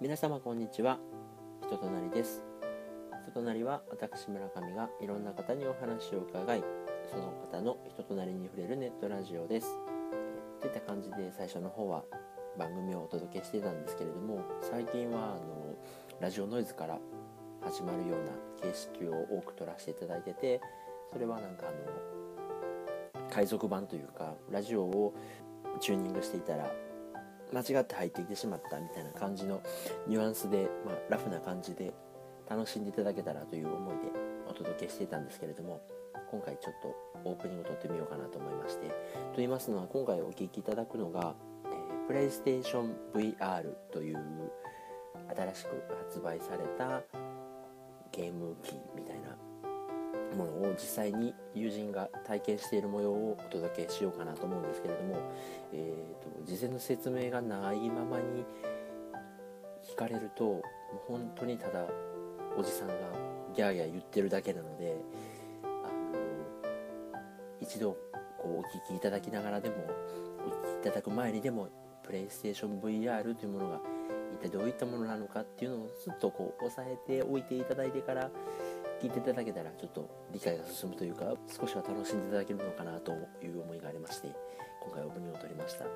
皆様こんにちは。人となりです。人となりは私村上がいろんな方にお話を伺いその方の人となりに触れるネットラジオです。といった感じで最初の方は番組をお届けしてたんですけれども最近はあのラジオノイズから始まるような形式を多く取らせていただいててそれはなんかあの海賊版というかラジオをチューニングしていたら間違って入ってきてしまったみたいな感じのニュアンスで、まあ、ラフな感じで楽しんでいただけたらという思いでお届けしていたんですけれども今回ちょっとオープニングを撮ってみようかなと思いましてと言いますのは今回お聴きいただくのが、えー、プレイステーション VR という新しく発売されたゲーム機みたいなものを実際に友人が体験している模様をお届けしようかなと思うんですけれども、えーと、事前の説明がないままに聞かれるともう本当にただおじさんがギャーギャー言ってるだけなのであの一度こうお聞きいただきながらでもお聞きいただく前にでもプレイステーション VR というものが一体どういったものなのかっていうのをずっとこう押さえておいていただいてから聞いていただけたらちょっと理解が進むというか少しは楽しんでいただけるのかなという思いがありまして今回オープニングを撮りました、え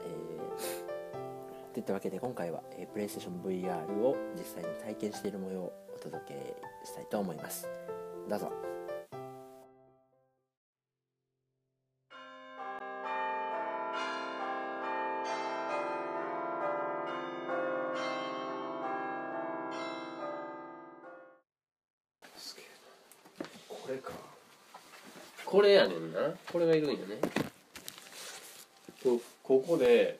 ー、といったわけで今回は、えー、PlayStation VR を実際に体験している模様をお届けしたいと思います。どうぞ。れやねんな。これがいるんよね。こここで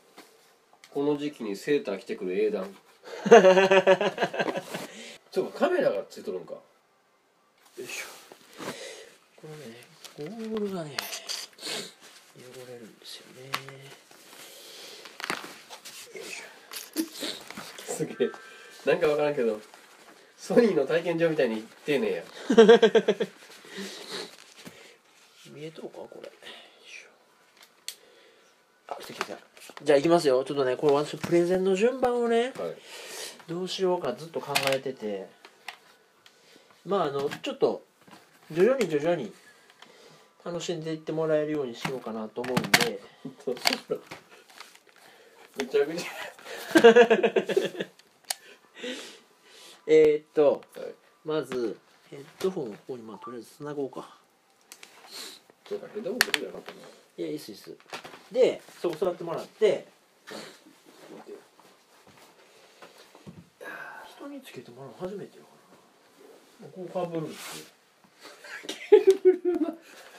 この時期にセーター着てくる英断。そうかカメラがついとるんか。よいしょ。これねゴールがね汚れるんですよね。よいしょ。すげえ。なんか分からんけどソニーの体験場みたいに丁寧や 見えとるかこれ。あ来た来たじゃあ行きますよ。ちょっとねこれ私プレゼンの順番をねはい。どうしようかずっと考えてて。まああのちょっと徐々に徐々に楽しんでいってもらえるようにしようかなと思うんで。めちゃくち えー、っとゃはい。まずヘッドホンをここにまあとりあえずつなごうかそうかヘッドホン取るやなかったないやいいっすいいっす。でそこ座ってもらって。人につけてもらうの初めてよこうかぶるんですよ。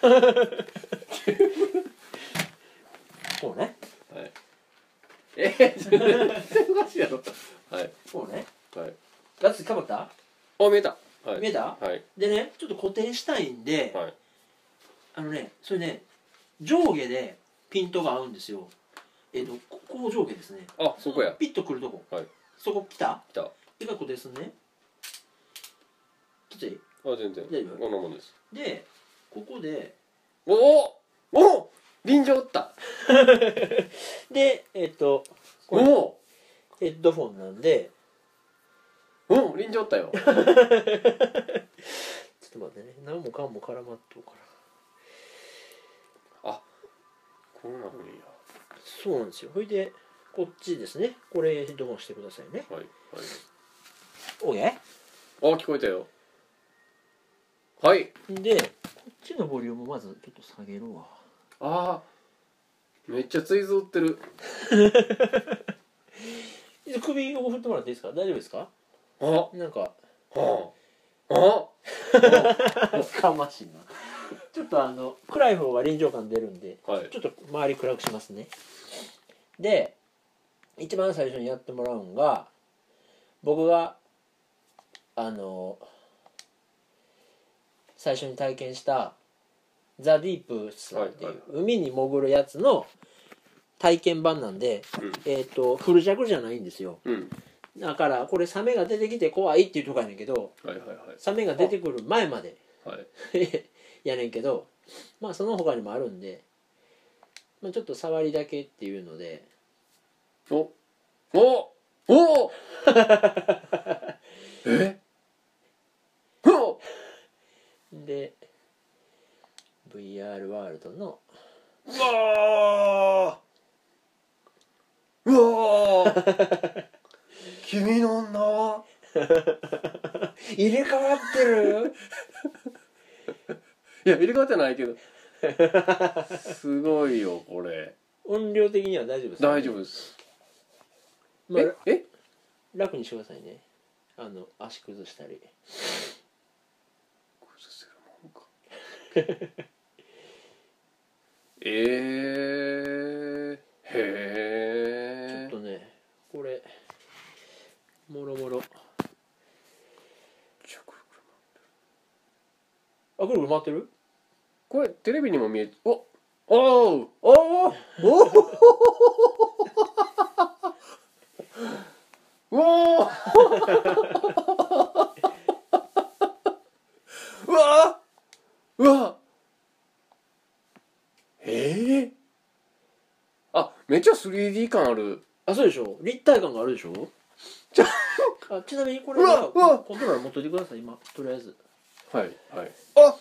こうね。はいえー、それ絶対おかしいやろ。はいこうね。はい。ガッツリかぶった？あ見えた。はい。見えた？はい。でねちょっと固定したいんで、はいあのねそれね上下でピントが合うんですよ。えっ、とここう上下ですね。あそこや。ピッとくるとこ、はい。そこ来た？来た。あでが固定すんねきつい全然。大丈夫？こんなもんです。でここでおおお臨場おった。でえっ、とこれおヘッドフォンなんで。お臨場おったよ。ちょっと待ってね。何もかんも絡まっとうからこうなるんや。そうなんですよ。それでこっちですね。これヘッドホンしてくださいね。はいはい。OK? あ聞こえたよ。はい。でこっちのボリュームまずちょっと下げるわ。あーめっちゃ追贈ってる。首を振ってもらっていいですか？大丈夫ですか？あ。はなんか。あ。あ。かましいなちょっとあの暗い方が臨場感出るんではい。ちょっと周り暗くしますね。で一番最初にやってもらうのが僕があの最初に体験したザ・ディープスっていう、海に潜るやつの体験版なんで、えっ、とフル弱じゃないんですよ。うんうん。だからこれサメが出てきて怖いっていうとこやねんけどはいはいはい。サメが出てくる前まで。はい やねんけどまあその他にもあるんで、まあ、ちょっと触りだけっていうので。おおお え？おで VR ワールドのうわーうわー 君の名は？入れ替わってる？いや入れ替わってないけど。すごいよこれ。音量的には大丈夫です大丈夫です。まあ、え？え？楽にしてくださいね。あの足崩したり。崩せるもんか。えー、へちょえっとねこれもろもろあぐるぐる回ってる？これテレビにも見えおおうおおおおおうわうわええあめっちゃ 3D 感あるあそうでしょ立体感があるでしょちょあちなみにこれうわうわコントローラー持っといてください今とりあえずはいはい。あ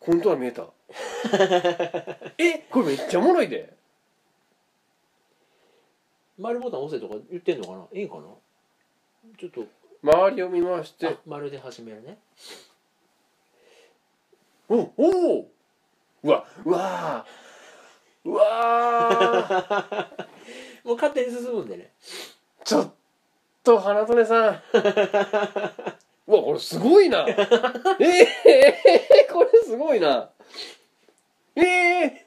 コントは見えた。えこれめっちゃおもろいで。丸ボタン押せとか言ってんのかな？いいんかな？ちょっと。周りを見回して。あ丸で始めるね。おおお。うわうわうわ もう勝手に進むんでね。ちょっと花曽根さん うわこれすごいな。ええ これすごいな。ええ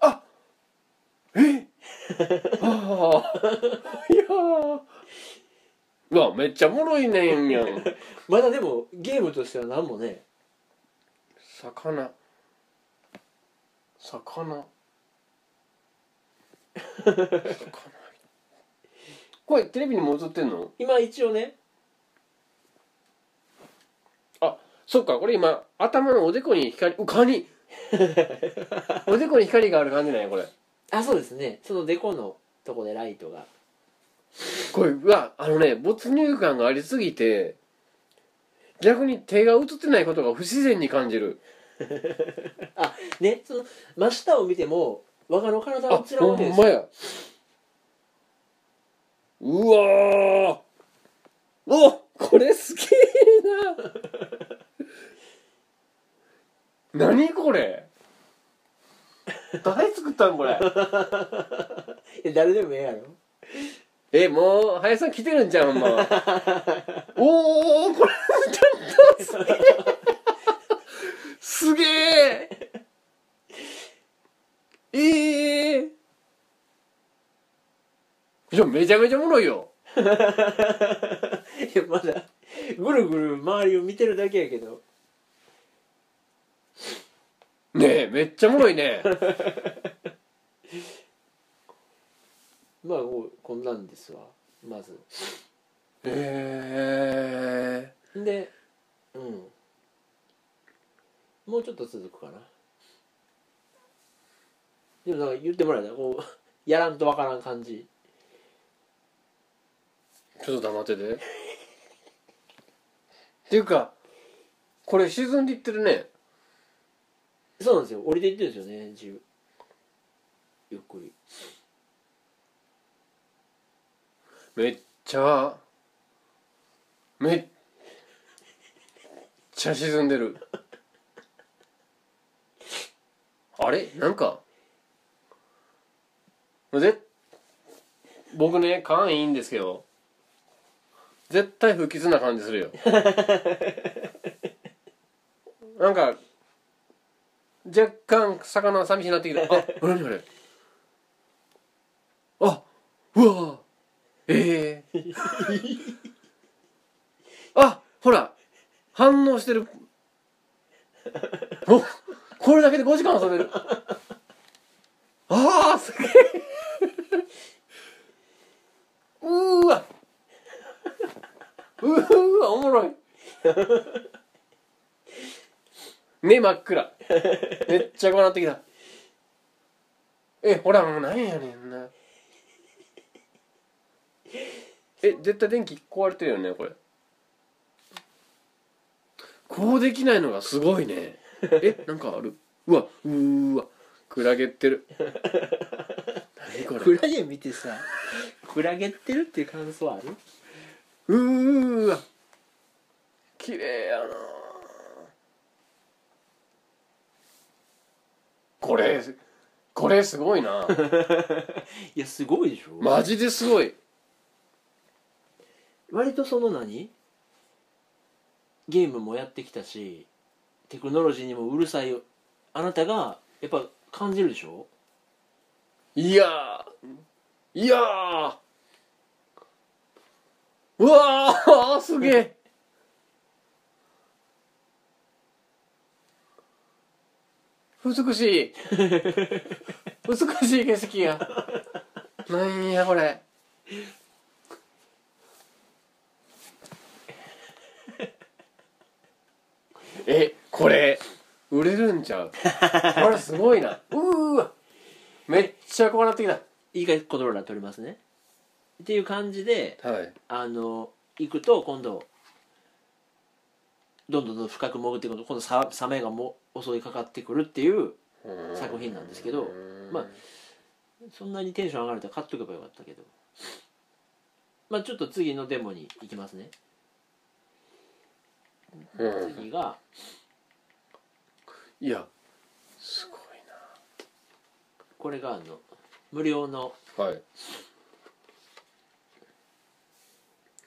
あえああいやー。うわめっちゃおもろいねんやん。まだでもゲームとしては何もね。魚魚。魚。これテレビにも映ってんの？今一応ねあそっかこれ今頭のおでこに光うカニおでこに光がある感じなんやこれ。あそうですね。そのデコのとこでライトが。これうわあのね没入感がありすぎて逆に手が映ってないことが不自然に感じる。あねその真下を見ても我がの体あは映らんほわけです。よんまや。うわー。おこれすげえな 何これ？誰作ったんこれ？え誰でもええやろ。えもう林さん来てるんじゃんほんま おおこれちょっとすげえ。すげえええいやめちゃめちゃおもろいよ。いやまだぐるぐる周りを見てるだけやけどねえめっちゃおもろいね。まあこうこんなんですわ。まず。へえ。でうん。もうちょっと続くかな。でもなんか言ってもらえたらこうやらんとわからん感じ。ちょっと黙ってて。っていうかこれ沈んでいってるねそうなんですよ。降りていってるんですよね。自由ゆっくり。めっちゃめっちゃ沈んでる。あれ？なんか？ぜ僕ね勘いいんですけど絶対不吉な感じするよ。なんか若干魚寂しいなってきたあ何あれあうわええあほら反応してる。おこれだけで5時間遊べる。ああすげえうーわ。うーわおもろい。目真っ暗。めっちゃこうなってきた。えほらもうなんやねんな。え絶対電気壊れてるよねこれ。こうできないのがすごいね。えなんかある。うわうーわ。クラゲってる。何これ。クラゲ見てさクラゲってるっていう感想ある？うーわ。綺麗やなこれ。これすごいな。いやすごいでしょ。マジですごい。割とその何？ゲームもやってきたしテクノロジーにもうるさいあなたがやっぱ感じるでしょ？いやー。いやー。うわーすげえ美しい。美しい景色やなんやこれ。えこれ売れるんちゃう？これすごいな。うーわ。めっちゃこうなってきた。いいかコントローラー取りますね。っていう感じではい。あの行くと今度どんどんどんどん深く潜っていくと今度ササメがも襲いかかってくるっていう作品なんですけどまあそんなにテンション上がると買っとけばよかったけど。まあちょっと次のデモに行きますね。うん。次がいやすごいこれがあの無料のなはい。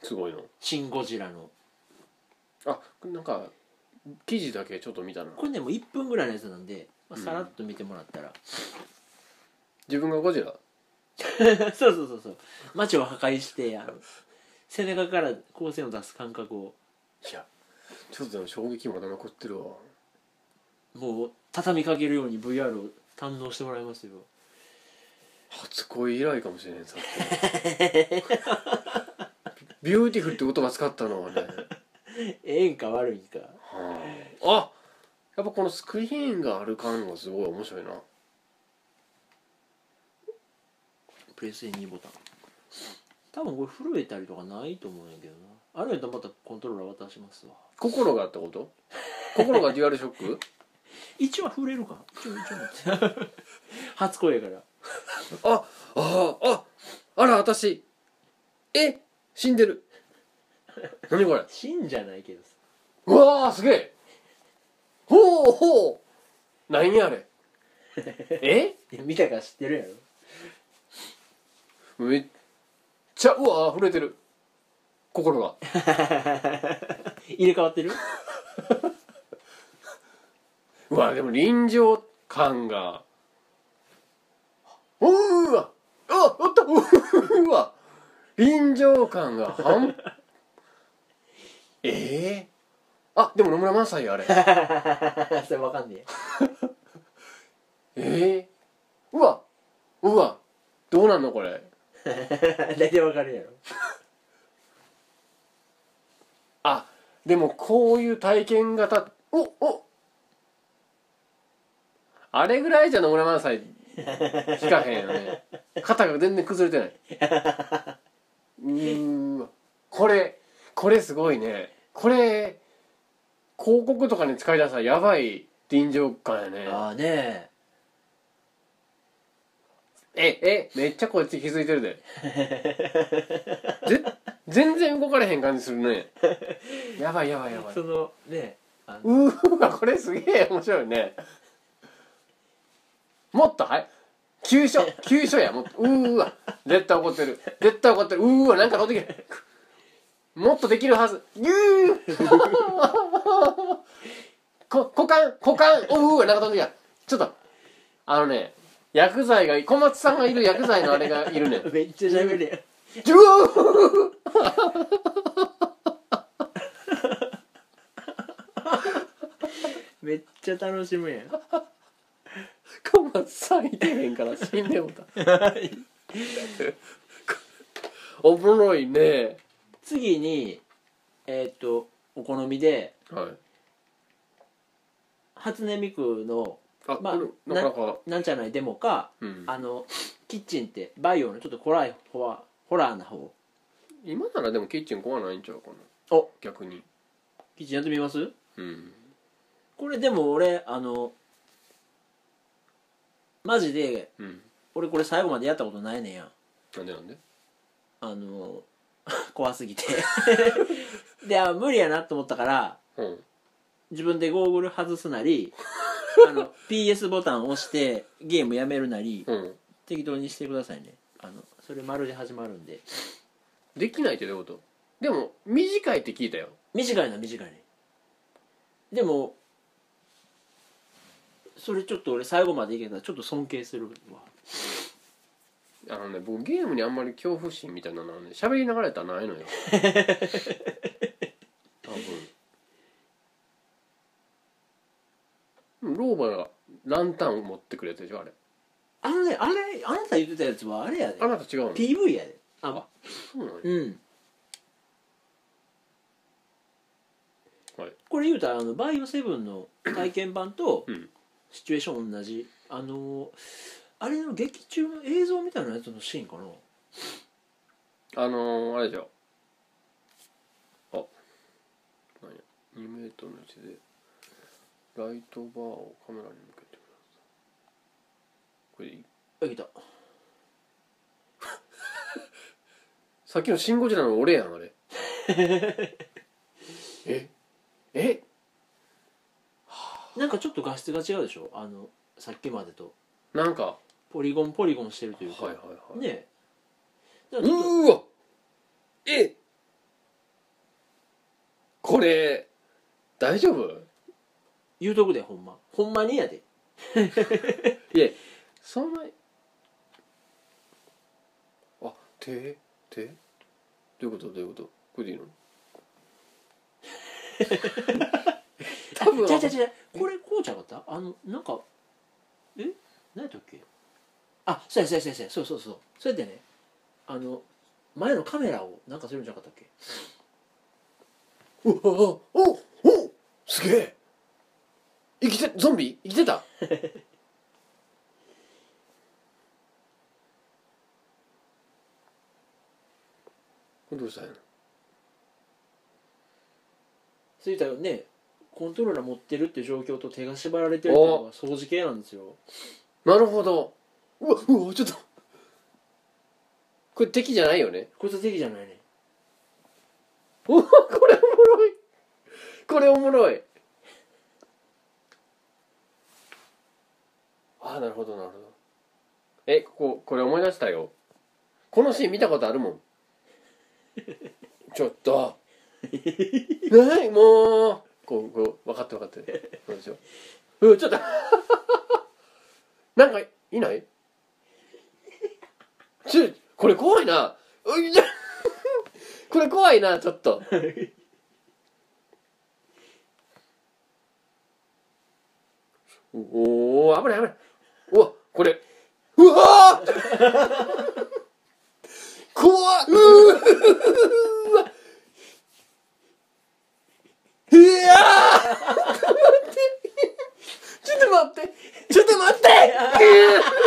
すごいの「シン・ゴジラ」の。あなんか記事だけちょっと見たなこれねもう1分ぐらいのやつなんで、まあ、さらっと見てもらったら、自分がゴジラ？そうそうそうそう。街を破壊してあの背中から光線を出す感覚を。いやちょっとでも衝撃まだ残ってるわ。もう畳みかけるように VR を堪能してもらいますよ。初恋以来かもしれんさっき。ビューティフルって言葉使ったの？はね ええんか悪いんか。はああやっぱこのスクリーンがある感がすごい面白いな。プレステ2ボタン。多分これ震えたりとかないと思うんやけどな。あるやったらまたコントローラー渡しますわ。心があったこと？心がデュアルショック？一応は触れるか一応一応初恋やから。ああああら私。え？死んでる。何これ？死んじゃないけどさうわーすげえ。ほうほう。何やあれ？え？いや見たから知ってるやろ。めっちゃうわー震えてる。心が。入れ替わってる？うわでも臨場感が。うーわ。あおった。うーわ。臨場感が半。ええあでも野村萬斎あれ。それわかんねええうわうわどうなんのこれ？え 大体わかるやろ。あでもこういう体験型おお。あれぐらいじゃ野村萬斎引かへんよね。肩が全然崩れてない。うーわこれこれすごいね。これ広告とかに使い出したらやばい臨場感やね。ああねえ。えめっちゃこっち気づいてるで。ぜ全然動かれへん感じするね。やばいやばいやばい。そのねうーわこれすげえ面白いね。もっとはい？急所急所やもっと。うーわ絶対怒ってる。絶対怒ってる。うーわなんか飛んできる。もっとできるはず。ぎゅー こ股間股間おうーわなんか飛んできたちょっとあのね薬剤が小松さんがいる薬剤のあれがいるね。めっちゃ喋るジュー！めっちゃ楽しむやん。小松さんいてへんから死んでもた。おもろいね。次にえーっとお好みではい。初音ミクのあ、まあこれなかなか。なんじゃないデモかうん。あのキッチンってバイオのちょっと怖いホラホラーな方。今ならでもキッチン怖ないんちゃうかな。お。逆に。キッチンやってみます？うん。これでも俺あのマジでうん。俺これ最後までやったことないねんや。なんでなんで？あの 怖すぎて。であ無理やなと思ったからうん。自分でゴーグル外すなり あの PS ボタンを押してゲームやめるなりうん。適当にしてくださいね。あのそれ丸で始まるんで。できないってどういうこと？でも短いって聞いたよ。短いな短いね。でもそれちょっと俺最後までいけたらちょっと尊敬するわあのね僕ゲームにあんまり恐怖心みたいなのはね喋りながらやったらないのよ。多分。老婆がランタンを持ってくれたでしょあれ。あのねあれあなた言ってたやつはあれやで。あなた違うの？PV やで。あそうなのうん。はい。これ言うたらあのバイオセブンの体験版とうん。シチュエーション同じ。あのあれの劇中の映像みたいなやつのシーンかな？あのー、あれでしょ。あ。何や？2メートルの位置で。ライトバーをカメラに向けてください。これいい？あ来た。さっきのシン・ゴジラの俺やんあれ。え？え？なんかちょっと画質が違うでしょ？あのさっきまでと。なんかポリゴンポリゴンしてるというか、はいはいはい。ねうーわ。え。これ大丈夫？言うとくでほんま。ほんまにやで。いえ。そんなあ手手？どういうこと？どういうこと？これでいいの？多分じゃじゃじゃこれこうちゃうかった？あのなんかえ？何やったっけ？あそうやそうやそうやそうそうそうそれでねあの前のカメラをなんかするんじゃなかったっけ？うわおおおすげえ。生きてゾンビ？生きてた？どうしたんやそういったらね。コントローラー持ってるって状況と手が縛られてるっていうのが掃除系なんですよ。なるほどうわうわちょっと。これ敵じゃないよね？こいつ敵じゃないね。うわこれおもろい。これおもろい。ああなるほどなるほど。えこここれ思い出したよ。このシーン見たことあるもん。ちょっと。ないもう。こうこう分かって分かってそうでしょうわちょっと。なんかいない？ちょこれ怖いな。これ怖いなちょっと。おお危ない危ない。うわこれ。うわー！怖っ！うーわいやーちょっと待ってちょっと待ってう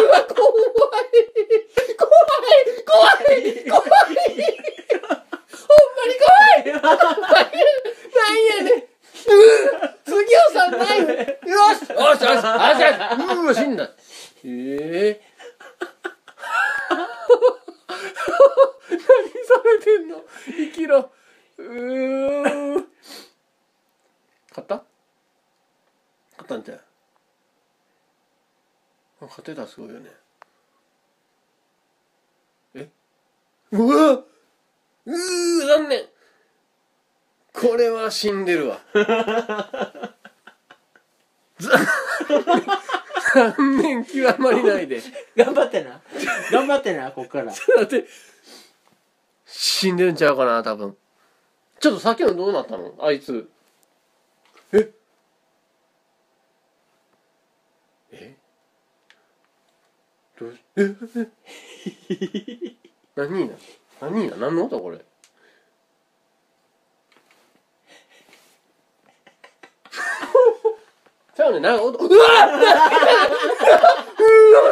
わ怖い怖い怖い怖いほんまに怖いなんやねんうー杉尾さんナイフよしよしよしよしよしうわ死んだええ何されてんの生きろうー買った買ったんじゃあ買ってたらすごいよねえうわうー残念これは死んでるわ残念極まりないで頑張ってな頑張ってなこっから。だって死んでるんちゃうかな多分。ちょっとさっきのどうなったの？あいつ。え？え？どう？しえ？え 何な何な何の音？これ。ちゃうねなんか音。うわうわ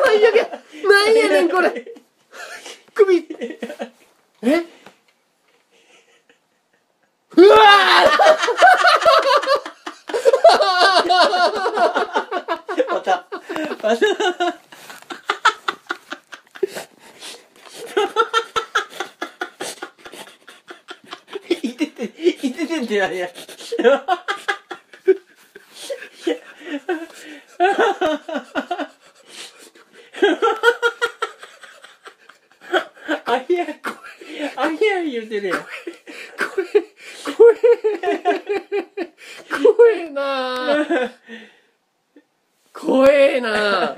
最悪やなんやねんこれ。首。え？うわまた。また。いてていててんって何やあひやあひや言うてるやん。これ怖え怖えな怖えな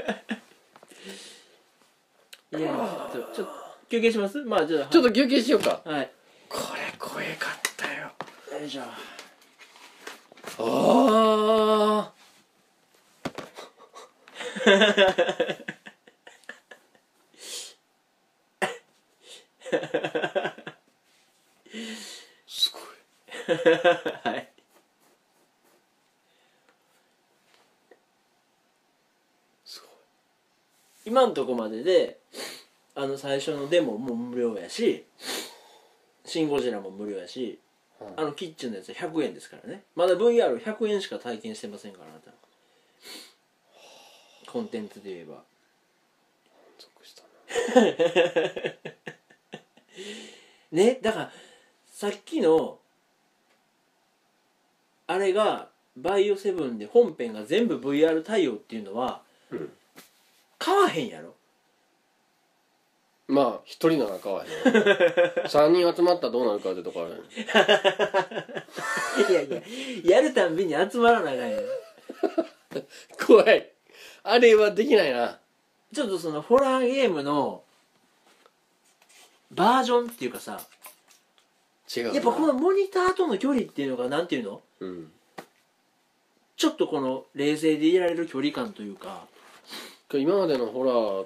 いやちょっとちょっと休憩しますまあじゃあちょっと休憩しようかはいこれ怖えかったよよいしょあすごいはいすごい今んとこまでであの最初のデモも無料やし「シン・ゴジラ」も無料やしうんあのキッチンのやつは100円ですからね。まだ VR100 円しか体験してませんからあなた。コンテンツで言えば。属したな。ねだからさっきのあれがバイオセブンで本編が全部 VR 対応っていうのはうん買わへんやろ。まあ一人なら買わへん 三人集まったらどうなるかってとこあるいやいややるたんびに集まらなあかんやん。怖い。あれはできないな。ちょっとそのホラーゲームのバージョンっていうかさ違うな。やっぱこのモニターとの距離っていうのがなんていうの？うん。ちょっとこの冷静でいられる距離感というか今までのホラー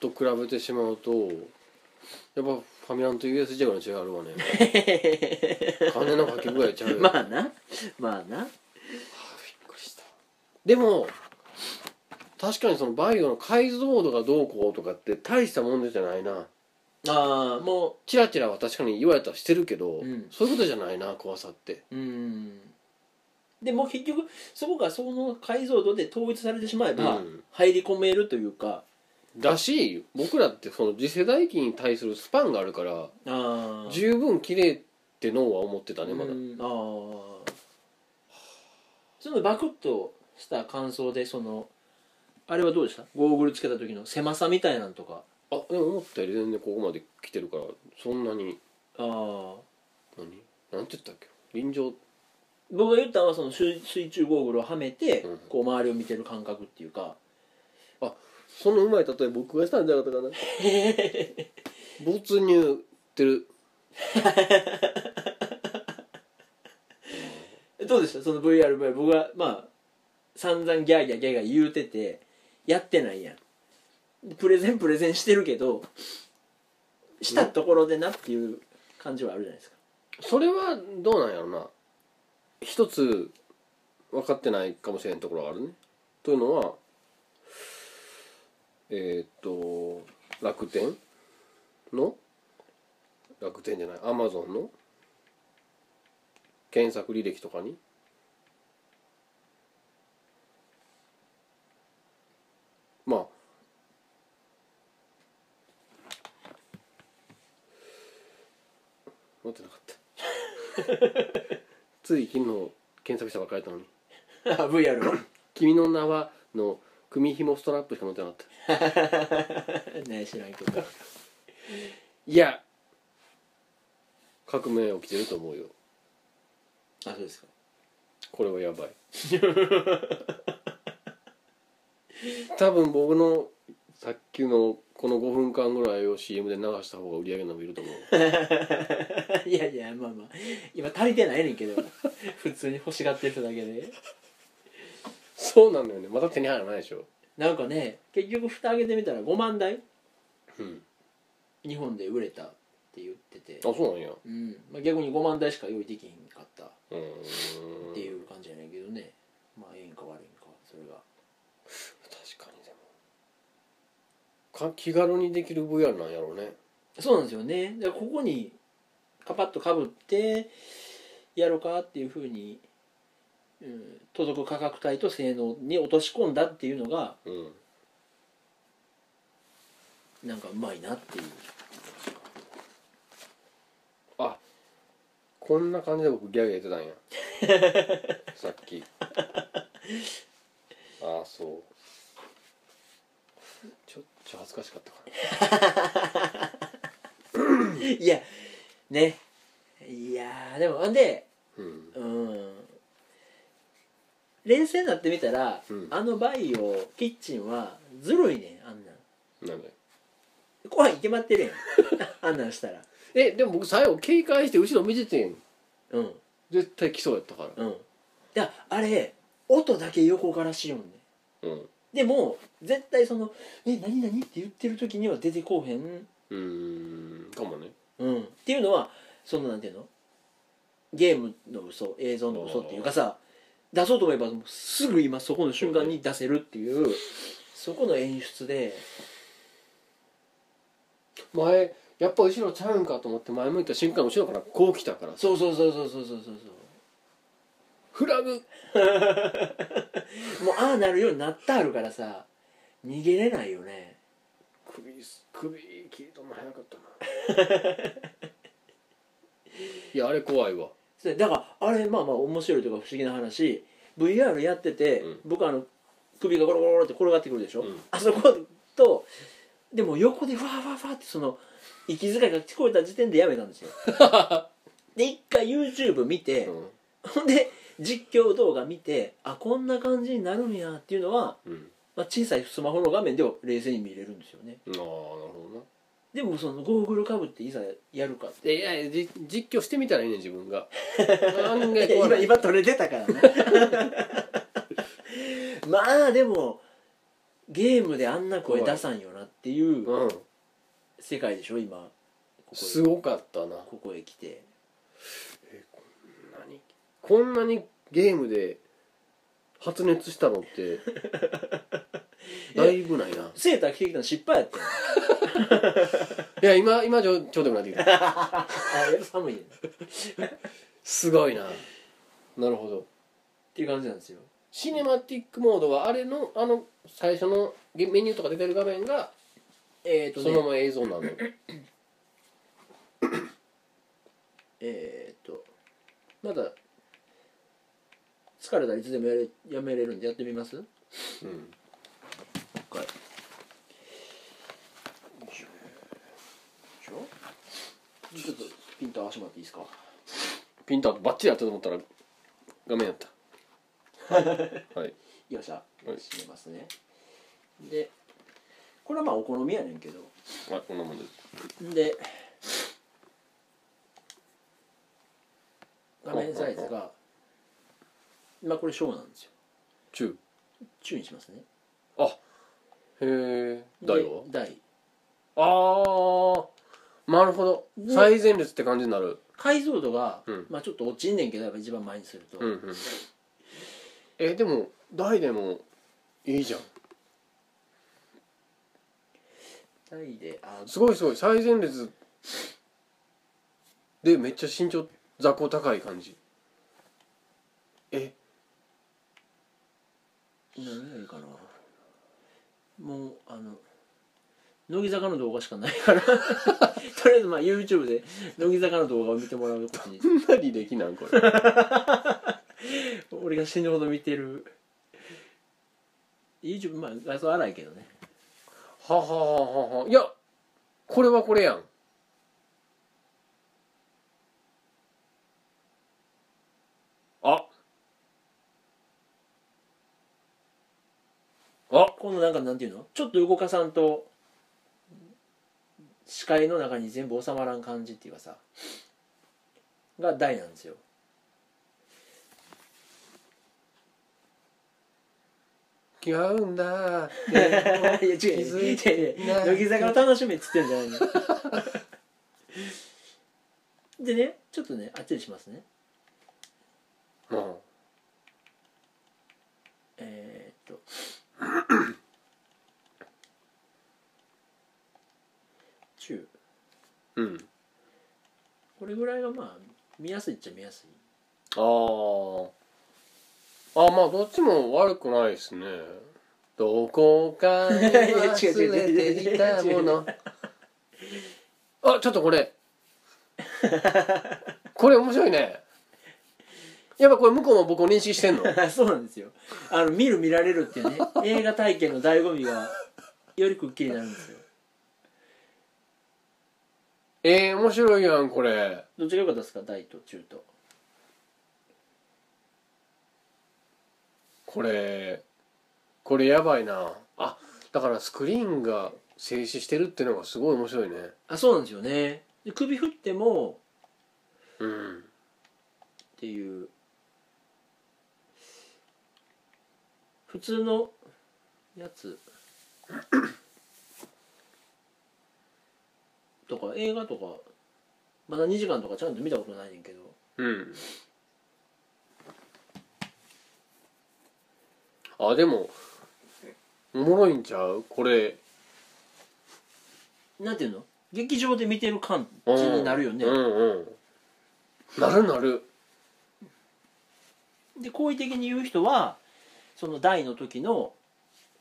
と比べてしまうとやっぱファミランと USJ の違いあるわね 金のかけ具合ちゃうよ。まあなまあな。びっくりした。でも確かにそのバイオの解像度がどうこうとかって大したもんじゃないな。ああもチラチラは確かに言われたらしてるけど、うん。そういうことじゃないな怖さって。ううんでも結局そこがその解像度で統一されてしまえばうん。入り込めるというか、だし僕らってその次世代機に対するスパンがあるから十分綺麗って脳は思ってたねまだ、うん。ああそのバクッとした感想でそのあれはどうでした？ゴーグルつけた時の狭さみたいなんとか。あでも思ったより全然ここまで来てるからそんなに。ああ何？なんて言ったっけ？臨場僕が言ったのはその水水中ゴーグルをはめて、うん。こう周りを見てる感覚っていうか。そのうまい例え僕がしたんじゃなかったかな。没入ってる。どうでした？その VR 前。僕はまあ散々ギャーギャーギャーギャー言うててやってないやん。プレゼンプレゼンしてるけどしたところでなっていう感じはあるじゃないですか。それはどうなんやろな一つ分かってないかもしれんところがあるね。というのはえーっと楽天の楽天じゃないアマゾンの検索履歴とかにまあ持ってなかった。つい昨日検索したばっかりだったのに。あ VR の「君の名は」の組紐ストラップしか載ってなかった。ね知らんけど。いや革命起きてると思うよ。あそうですか。これはやばい。多分僕のさっきのこの5分間ぐらいを CM で流した方が売り上げ伸びると思う。いやいやまあまあ。今足りてないねんけど。普通に欲しがってる人だけで。そうなんだよね。また手に入らないでしょ。なんかね結局蓋開けてみたら5万台。うん。日本で売れたって言ってて。あそうなんや。うん。まあ、逆に5万台しか用意できひんかった。っうーん。ていう感じやねんけどね。まあええんか悪いんか。それか気軽にできる VR なんやろうね。そうなんですよね。でここにカパッとかぶってやろうかっていうふうに、うん、届く価格帯と性能に落とし込んだっていうのがうん。なんかうまいなっていう。あこんな感じで僕ギャグやってたんや。さっき。ああそうちょっと恥ずかしかったか いやね。いやーでもほんでなうん。うん。冷静になってみたら、うん。あのバイオキッチンはずるいねんあんなん。なんで？ご飯いけまってるやん。あんなんしたら。えでも僕最後警戒して後ろ見ててん。うん。絶対来そうやったから。うん。いやあれ音だけ横からしよんねん。うんでも絶対その「え何何?」って言ってる時には出てこうへん、うーんかもね。うん、っていうのはそのなんていうの？ゲームの嘘映像の嘘っていうかさ出そうと思えばもうすぐ今そこの瞬間に出せるっていうそこの演出で。前やっぱ後ろちゃうんかと思って前向いた瞬間後ろからこう来たからそうそうそうそうそうそうそうフラグ。もうああなるようになってあるからさ。逃げれないよね。首首切り取るの早かったな。いやあれ怖いわ。だからあれまあまあ面白いというか不思議な話。VR やってて、うん。僕あの首がゴロゴロゴロって転がってくるでしょ、うん。あそことでも横でファーファーファーってその息遣いが聞こえた時点でやめたんですよ。で一回 YouTube 見て、うん。ほんで実況動画見てあこんな感じになるんやっていうのは、うん。まあ、小さいスマホの画面では冷静に見れるんですよね。ああなるほどな。でもそのゴーグルかぶっていざやるかって。いやいやじ実況してみたらいいね自分が。今今撮れてたからね。まあでもゲームであんな声出さんよなっていううん。世界でしょ今。ここすごかったな。ここへ来て。何こんなにゲームで発熱したのって だいぶないな。いセーター着てきたの失敗やったよ。や今今ちょちょうどよくなってきた。あやっぱ寒いね。っすごいな。なるほど。ていう感じなんですよ。シネマティックモードはあれのあの最初のメニューとか出てる画面がえっ、ー、とねそのまま映像なの、えっ、ー、とまだ疲れたらいつでもやれやめれるんでやってみます？うん。一回。よいしょ。よいしょちょっとピント合わせてもらっていいですか？ピントバッチリやったと思ったら画面やった。はい。よっしゃ。はい。閉めますね。でこれはまあお好みやねんけど。あこんなもんで。すで画面サイズがまあこれ小なんですよ。中。中にしますね。あへえ台は？で台。ああなるほど。で最前列って感じになる。解像度が、うん。まあちょっと落ちんねんけどやっぱ一番前にすると、うんうんえでも台でもいいじゃん。台であすごいすごい。最前列でめっちゃ身長雑魚高い感じ。え何がいいかな。もうあの乃木坂の動画しかないから。とりあえずまあ YouTube で乃木坂の動画を見てもらうことに。何できなんこれ。俺が死ぬほど見てる。YouTube まあ画像荒いけどね。ははははは。いやこれはこれやんああ。このなんかなんていうの？ちょっと動かさんと視界の中に全部収まらん感じっていうかさ。が大なんですよ。違うんだ いや違う。気づいて乃木坂の楽しみっつってんじゃないの。でねちょっとねあっちにしますね。うん。えー、っと 中。うん。これぐらいがまあ見やすいっちゃ見やすい。あー。あまあどっちも悪くないですね。どこかに忘れていたもの。あちょっとこれ。これ面白いね。やっぱこれ向こうも僕を認識してんの？そうなんですよ。あの見る見られるっていうね。映画体験の醍醐味がよりくっきりになるんですよ。えー、面白いやんこれ。どっちが良かったですか？大と中と。これこれやばいな。あだからスクリーンが静止してるっていうのがすごい面白いね。あそうなんですよね。で首振ってもうん。っていう普通のやつ。とか映画とかまだ2時間とかちゃんと見たことないねんけど。うん。あでもおもろいんちゃう？これ。なんていうの？劇場で見てる感じになるよね、うんうん。なるなる。で好意的に言う人はその大の時の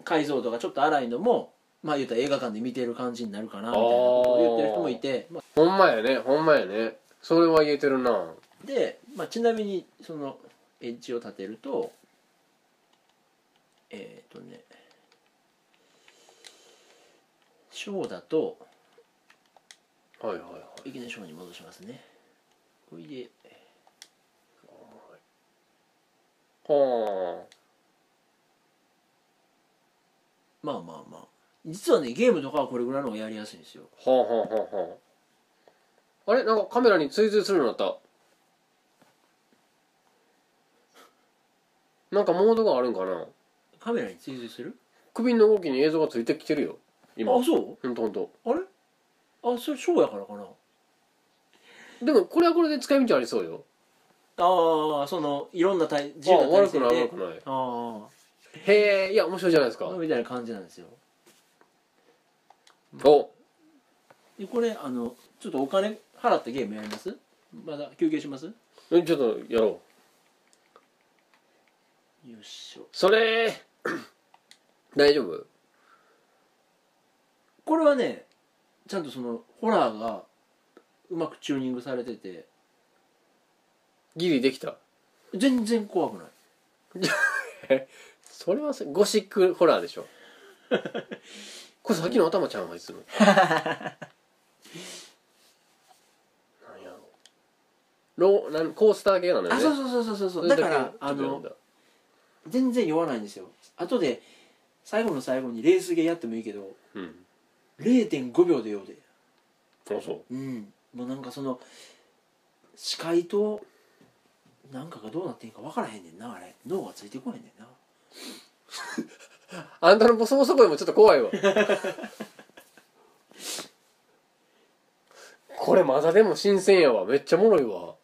解像度がちょっと荒いのもまあ言うたら映画館で見てる感じになるかなみたいなことを言ってる人もいて、まあ、ほんまやねほんまやね。それは言えてるな。で、まあ、ちなみにそのエッジを立てるとえっ、とね小だとはいはいはい。いきなり小に戻しますね。これではまあまあまあ。実はねゲームとかはこれぐらいの方がやりやすいんですよ。あはあはあはあはあ。あれ？なんかカメラに追随するようになった。なんかモードがあるんかな？カメラに追随する？首の動きに映像がついてきてるよ。今。あそう？ほんとほんと。あれ？あそれ小やからかな。でもこれはこれで使い道ありそうよ。ああそのいろんな体自あ由な体悪くない悪くない。あへえいや面白いじゃないですか。あみたいな感じなんですよ。お。でこれあのちょっとお金払ったゲームやります？まだ休憩します？よえちょっとやろう。っしょ。それ 大丈夫？これはねちゃんとそのホラーがうまくチューニングされてて。ギリできた。全然怖くない それはさゴシックホラーでしょ。これさっきの頭ちゃんあいつの なんやろ。ローなんコースター系なのよね。あそうそうそうそうそう。だからあの全然酔わないんですよ。後で最後の最後にレースゲーやってもいいけどうん。0.5秒で酔うで。あそう。うん。もうなんかその視界となんかがどうなってんか分からへんねんなあれ。脳がついてこへんねんな あんたのボソボソ声もちょっと怖いわ。これまだでも新鮮やわ。めっちゃおもろいわ。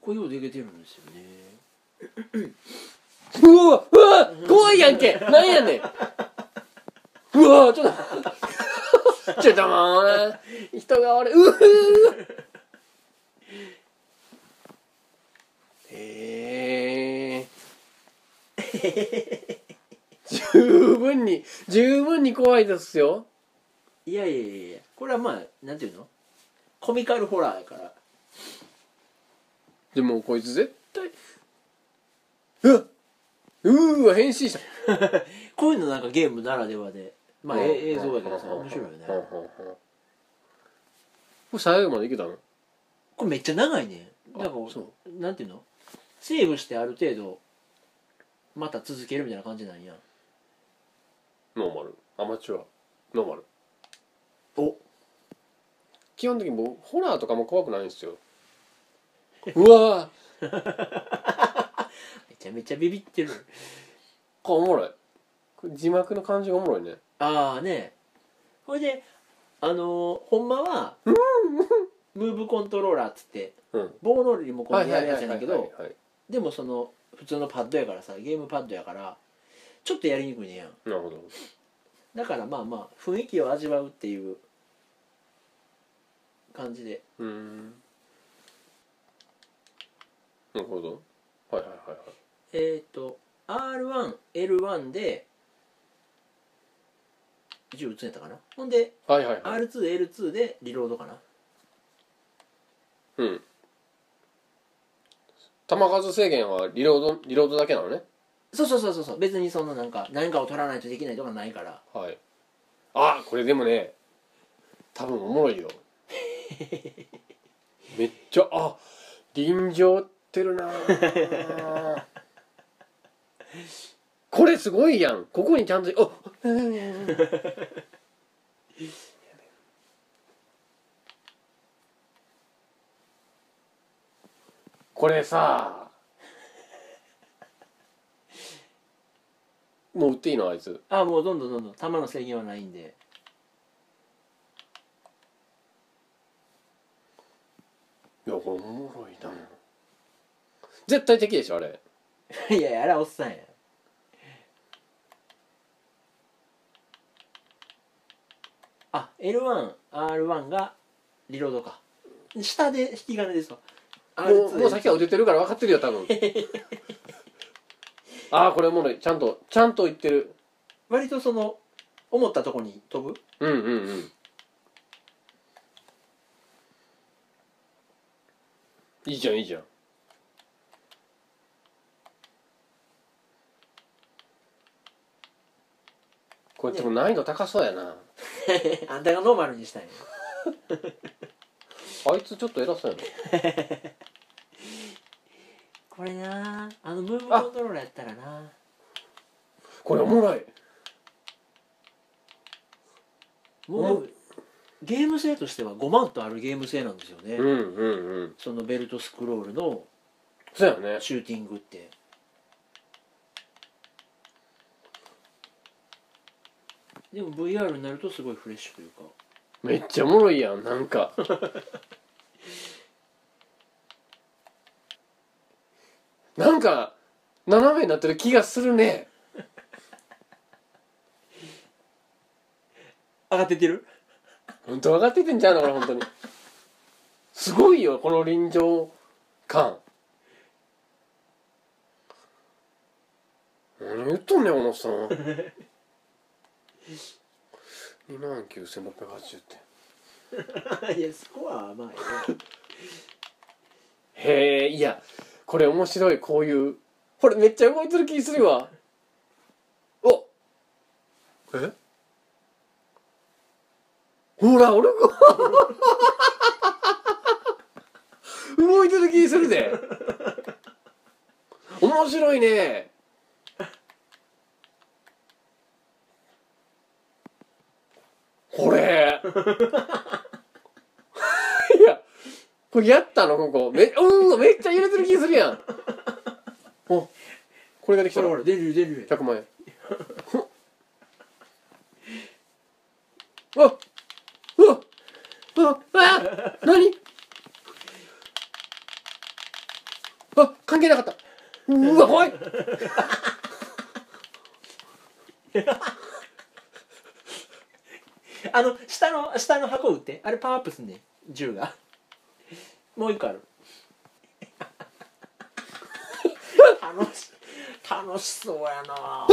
これようできてるんですよね。うわうわ怖いやんけ。なんやねん。うわちょっと。ちょっともうな人が俺うわへえ十分に十分に怖いですよ。いやいやいやこれはまあなんていうの？コミカルホラーやから。でもこいつ絶対うわうーわ変身した。こういうのなんかゲームならではで。まあうん。え映像やけどさ面白いよね。これ最後までいけたの？これめっちゃ長いね。なんかそう。なんていうの？セーブしてある程度また続けるみたいな感じなんや。ノーマル。アマチュア。ノーマル。お。基本的に僕ホラーとかも怖くないんですよ。うわー。めちゃめちゃビビってる。これおもろい。これ字幕の感じがおもろいね。ああね。これであのーほんまはムーブコントローラーっつってうん。棒のリモコンでやるやつやねんけどはい。でもその普通のパッドやからさゲームパッドやからちょっとやりにくいねやん。なるほど。だからまあまあ雰囲気を味わうっていう感じで。うーん。なるほど。はいはいはいはい。えっ、と R1L1 で銃撃つんやったかな？ほんではいはいはい。R2L2 でリロードかな？うん弾数制限はリロードリロードだけなのね？そうそうそうそうそう。別にそのなんか何かを取らないとできないとかないから。はい。あこれでもね多分おもろいよ。めっちゃあ臨場ってるなあ これすごいやん。ここにちゃんとあ これさもう売っていいの？あいつ。あもうどんどんどんどん。弾の制限はないんで。いやこれおもろいな。絶対敵でしょあれ。いやいやあれはおっさんや。あ L1R1 がリロードか。下で引き金ですわもうもう先は打ててるから分かってるよ多分。ああこれおもろいちゃんとちゃんと言ってる。割とその思ったとこに飛ぶ？うんうんうん。いいじゃんいいじゃん。これでも難易度高そうやな。あんたがノーマルにしたんや。あいつちょっと偉そうやなこれな。あのムーブコントローラーやったらな。これおもろい。もうゲーム性としては5万とあるゲーム性なんですよね、うんうんうん。そのベルトスクロールのそうやね。シューティングって。でも VR になるとすごいフレッシュというか。めっちゃおもろいやんなんか なんか斜めになってる気がするね。上がってってる？本当上がっててんじゃうの？これ本当に。すごいよこの臨場感。何言っとんねんこのおっさん。2万9680点。いやスコアはまあへえいやこれ面白いこういう。これめっちゃ動いてる気するわ。おえ？ほら俺が動いてる気するで。面白いね。これこれやったの？ここ。めうんめっちゃ揺れてる気するやん。おこれができたらほらほら出る出る100万円。ほあっうわっああ何？あ関係なかった。うわ怖い。あの下の下の箱打って。あれパワーアップすんねん。銃がもう一個ある。楽し楽しそうやな。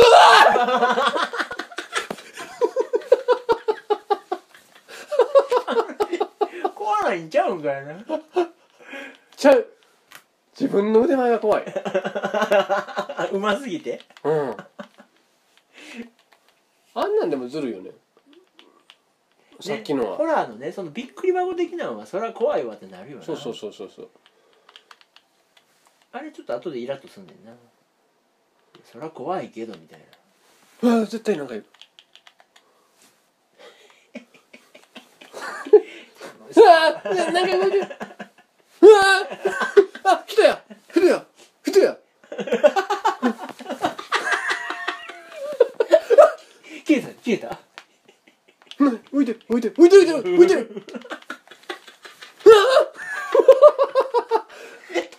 怖ないんちゃうんかいな。ちゃう。自分の腕前が怖い。うますぎて？うん。あんなんでもずるいよねさっきのは、ねホラーのねそのびっくり箱的なのはそれは怖いわってなるよな。そうそうそうそうそう。あれちょっと後でイラッとすんねんな。そりゃ怖いけどみたいな。うわ絶対なんかいるうわーななんか動いてる。うわーあ人や人や人や消えた 消えた。うん浮いてる浮いてる浮いてる浮いてる浮いてる。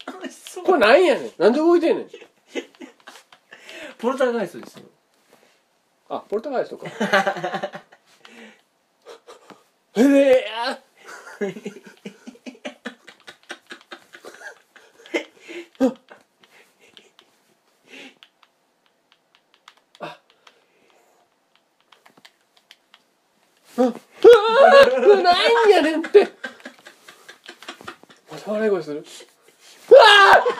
楽しそうこれなんやねん。なんで動いてんねん。ポルターガイストですよ。あポルタガイストか。ええー、やねんって。また笑い声する？うわー。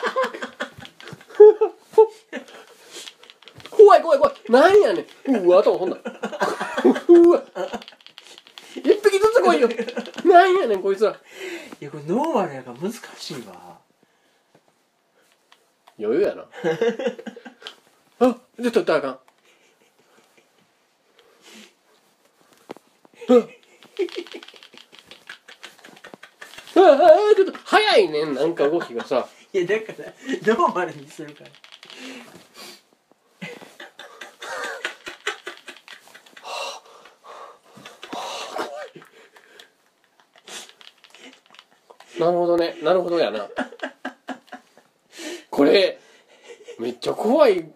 怖い怖い怖い。なんやねん。うわとほんなうわ。一匹ずつ来いよ。なんやねんこいつら。いやこれノーマルやから難しいわ。余裕やな。あちょっとらあかん。あああちょっと早いねんなんか動きがさ。いやだからノーマルにするから。なるほどね。なるほどやな。これめっちゃ怖い。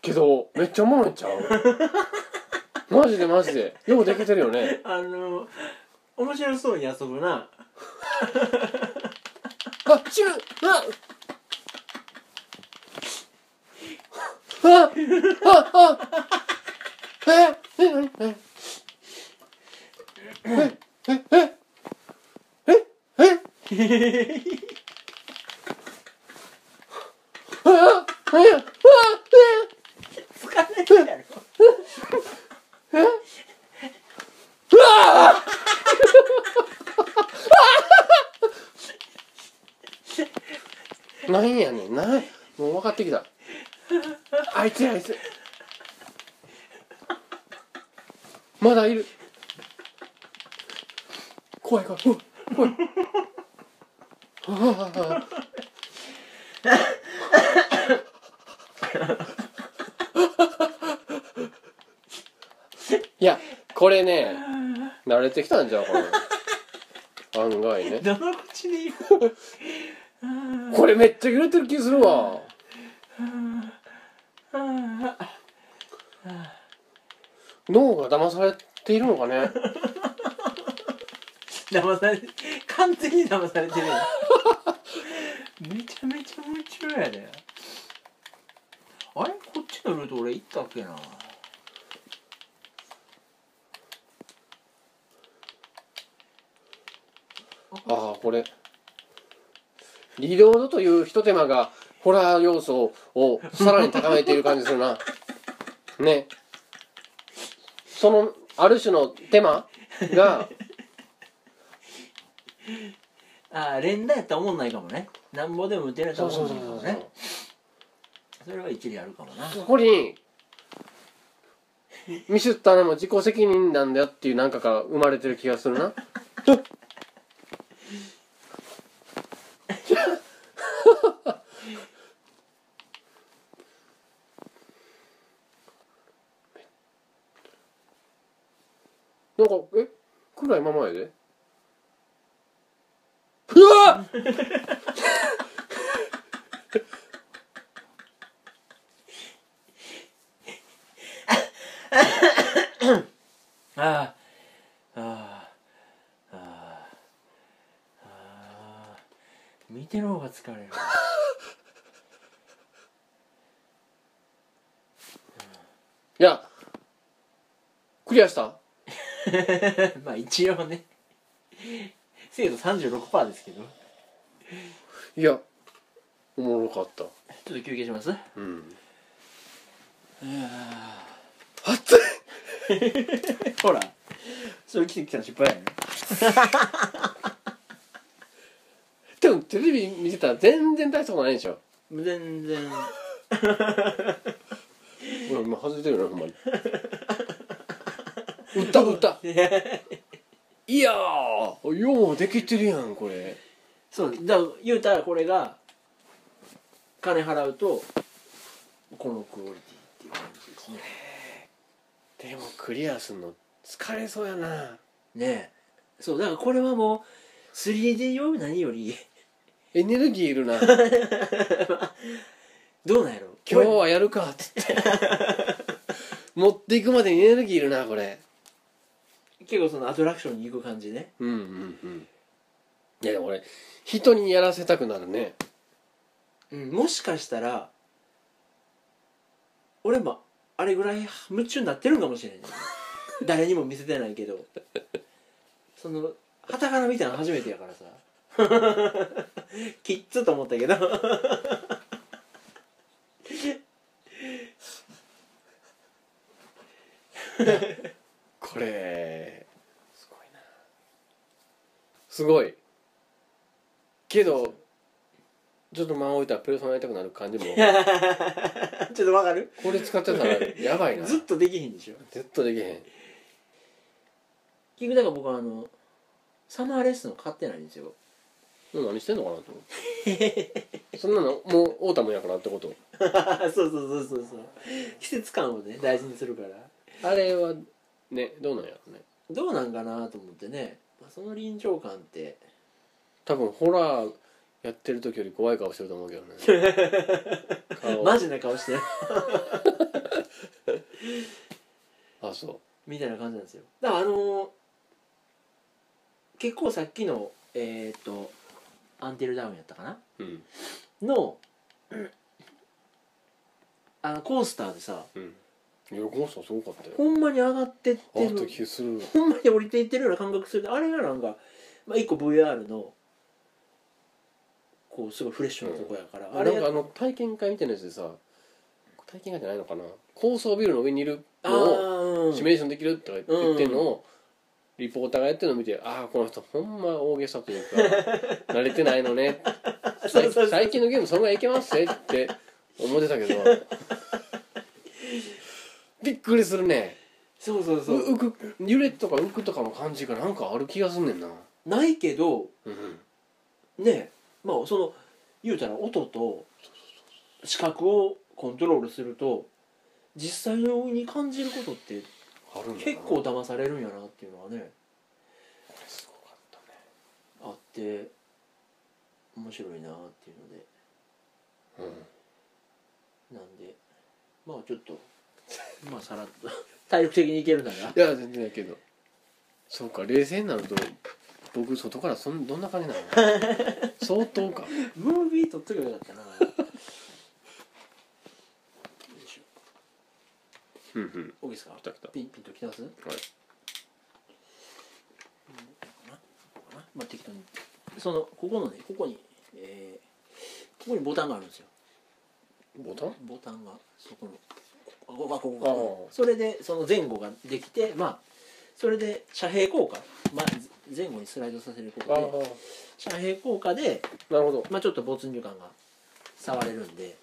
けどめっちゃおもろいんちゃう？マジでマジで。ようできてるよね。あの面白そうに遊ぶなあ死ぬああああえええええええええつかないやろうわなんやねん。なもう分かってきた。あいつやあいつ。まだいる。怖い怖い。うわ怖い。ああ いやこれね慣れてきたんじゃんこれ案外ね。どの口で言うこれめっちゃ揺れてる気するわ。脳が騙されているのかね？騙され完全に騙されてるめちゃめちゃ夢中やで。あれ？こっちのルート俺行ったっけな？ああこれリロードというひと手間がホラー要素をさらに高めている感じするな。ね。そのある種の手間が ああ連打やったらおもんないかもね。なんぼでも打てるやったそらおうそうそうそうもんないかもねそれは一理あるかもな。そこにミスったのも自己責任なんだよっていうなんかが生まれてる気がするな なんかえ暗いままやでうわっあああああああ見てる。方が疲れるいやクリアした？まあ一応ね。精度36%ですけど。いやおもろかった。ちょっと休憩します？うん。あ熱い！ほら。それ来てきたの失敗やねテレビ見てたら全然大したことないでしょ。全然。ほら今外れてるよなほんまに。打った打った。いやーようできてるやんこれ。そうだから言うたらこれが金払うとこのクオリティっていう感じですね。でもクリアすんの疲れそうやな。ねえ。そうだからこれはもう 3D より何よりエネルギーいるな。どうなんやろ？今日はやるかっつって。持っていくまでにエネルギーいるなこれ。結構そのアトラクションに行く感じね。うんうんうん。いやでも俺人にやらせたくなるね。うんもしかしたら俺もあれぐらい夢中になってるんかもしれない 誰にも見せてないけど。そのはたから見たの初めてやからさきっつと思ったけど。これすごいな。すごい。けどちょっと間を置いたらペルソナやりたくなる感じも。ちょっとわかる？これ使ってたらやばいな。ずっとできへんでしょ。ずっとできへん。結局だから僕はあのサマーレッスンを買ってないんですよ何してんのかなと思ってそんなのもうオータムやからってこと。そうそうそうそうそう。季節感をね大事にするから。あれはねどうなんやろね。どうなんかなと思ってね、まあ、その臨場感って。多分ホラーやってる時より怖い顔してると思うけどね。顔。マジな顔してる。あそみたいな感じなんですよ。だからあのー結構さっきのえっ、とアンテルダウンやったかなううん。のあのコースターでさうん。いやコースターすごかったよ。ほんまに上がってってあったる気する。ほんまに降りていってるような感覚する。あれがなんか、まあ、一個 VR のこうすごいフレッシュなとこやから、あれあなんかあの体験会みたいなやつでさ体験会じゃないのかな。高層ビルの上にいるあのをーシミュレーションできるとか言ってんのをリポーターがやってるのを見てああこの人ほんま大げさというか慣れてないのね。最近のゲームそんぐらいいけますぜって思ってたけど。びっくりするね。そうそうそう。う浮く揺れとか浮くとかの感じがなんかある気がすんねんな。ないけどうんねまあその言うたら音と視覚をコントロールすると実際のに感じることってあるんだな。結構騙されるんやなっていうのはね。すごかったね。あって面白いなっていうので。うん。なんでまあちょっと まあさらっと 体力的にいけるな。らいや全然だけどそうか冷静になると僕外からそんどんな感じなの？相当か。ムービー撮っとけばよかったなよいしょうんうん。オーケーですか来た来た。ピンピンと来てます？はい。まあ適当に。そのここのねここにえーここにボタンがあるんですよ。ボタン？ボタンがそこの。こここここ。ああ。こそれでその前後ができてまあそれで遮蔽効果、まあ、前後にスライドさせる効ああ。果で遮蔽効果で、なるほど。まあ、ちょっと没入感が触れるんで。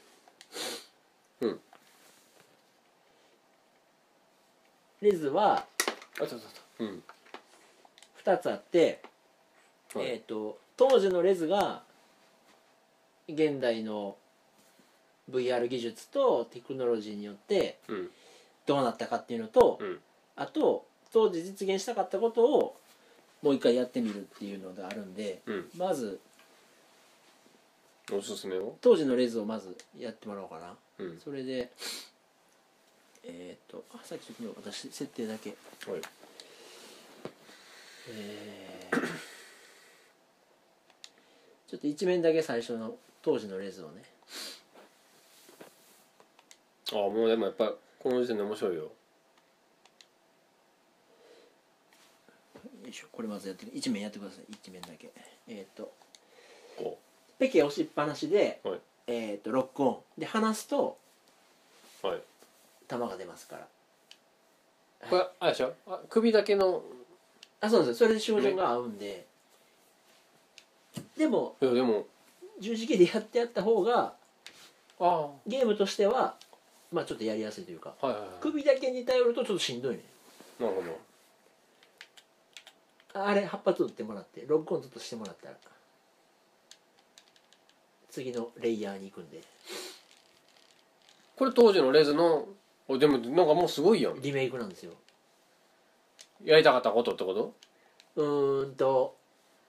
うんレズはあうん。2つあって、はい。えっ、と当時のレズが現代の VR 技術とテクノロジーによってうん。どうなったかっていうのと、うん。あと当時実現したかったことをもう一回やってみるっていうのがあるんでうん。まずおすすめを？当時のレズをまずやってもらおうかな。うん。それでえっ、とあさっきちょっと私設定だけ。はい。えー ちょっと一面だけ最初の当時のレズをね。ああもうでもやっぱこの時点で面白いよ。よいしょこれまずやって一面やってください。一面だけ。えっ、とこペケ押しっぱなしで、はい。えっ、とロックオン。で離すとうはい弾が出ますから。これあれでしょ？あ首だけのあそうなんですよ。それで照準が合うんで。でもいやでも。十字キーでやってやった方があゲームとしてはまあちょっとやりやすいというか。いはいはい。首だけに頼るとちょっとしんどいね。なるほど。あれ8発撃ってもらってロックオンずっとしてもらったら。次のレイヤーに行くんで。これ当時のレズのおでもなんかもうすごいやん。リメイクなんですよ。やりたかったことってこと？うーんと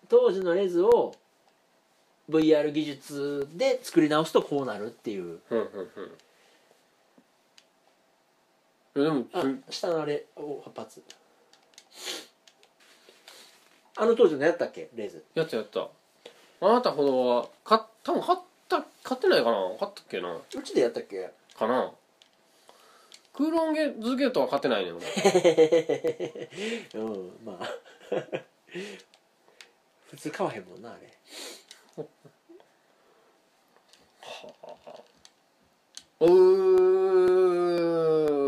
当時のレズを VR 技術で作り直すとこうなるっていう。うんうんうん。でもあす下のあれを8発。あの当時のやったっけ？レズ。やったやった。あなたほどはか多分買った買ってないかな？買ったっけな？うちでやったっけ？かな？クーロンゲズゲートは買ってないね俺。うんまあ。普通買わへんもんなあれ。うー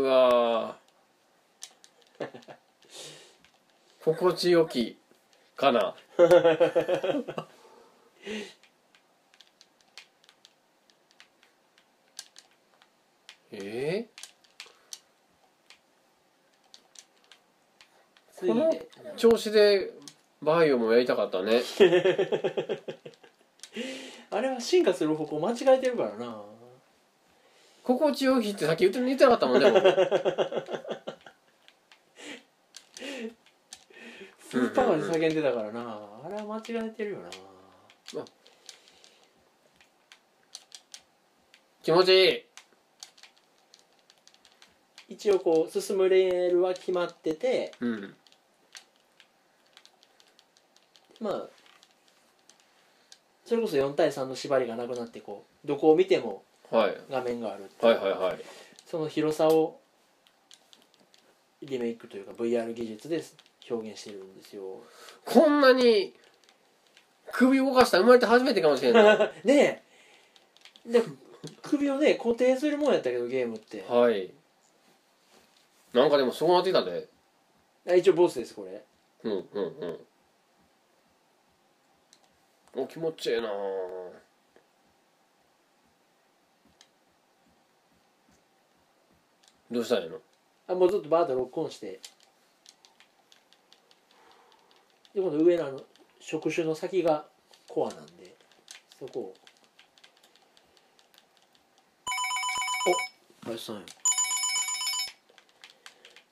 わ心地よきかな。え次でー、調子でバイオもやりたかったね。あれは進化する方向間違えてるからな。心地よきってさっき言って言ってなかったもんね。僕フルパワーで叫んでたからな。あれは間違えてるよな。気持ちいい。一応こう進むレールは決まっててうんまあそれこそ4対3の縛りがなくなってこうどこを見てもはい。画面があるはいはいはい。その広さをリメイクというか VR 技術で表現してるんですよ。こんなに首動かしたら生まれて初めてかもしれない。ねえ。で首をね固定するもんやったけどゲームって。はい。なんかでもそうなってたで。あ一応ボスですこれ。うんうんうんお気持ちいいなぁどうしたらいいの？あもうずっとバーッとロックオンして。で今度上のあの触手の先がコアなんでそこを。お林さんよ。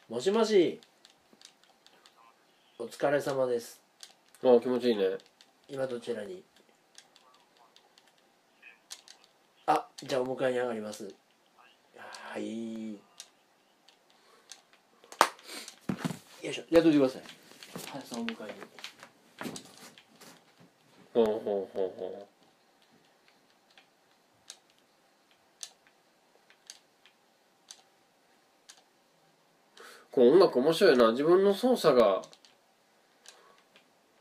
もしもし。お疲れ様です。あ気持ちいいね今どちらに？あじゃあお迎えに上がります。はい。よいしょ。やっといてください。林さんお迎えに。ほうほうほうほう。この音楽面白いな。自分の操作が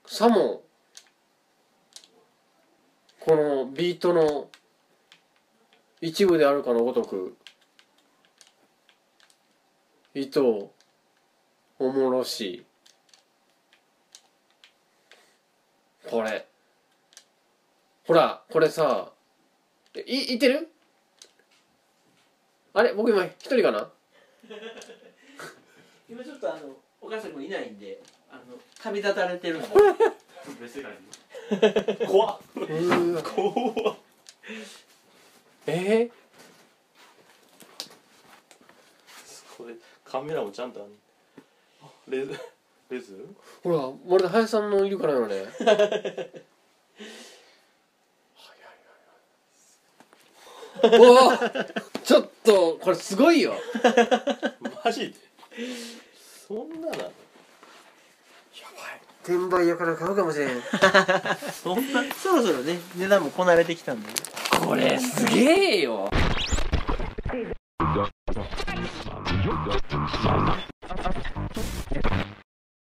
さもこのビートの一部であるかのごとく糸おもろしこれ。ほらこれさいいてる？あれ？僕今一人かな？今ちょっとあの岡下君いないんであの旅立たれてるんで。別世界に 怖っ。怖っ。え？これカメラもちゃんとあんあレズレズ？ー、ほらまるで林さんのいるからよね。おおちょっとこれすごいよ。マジで？そんななの？転売屋から買うかもしれん。そんなそろそろね値段もこなれてきたんで。これすげえよ。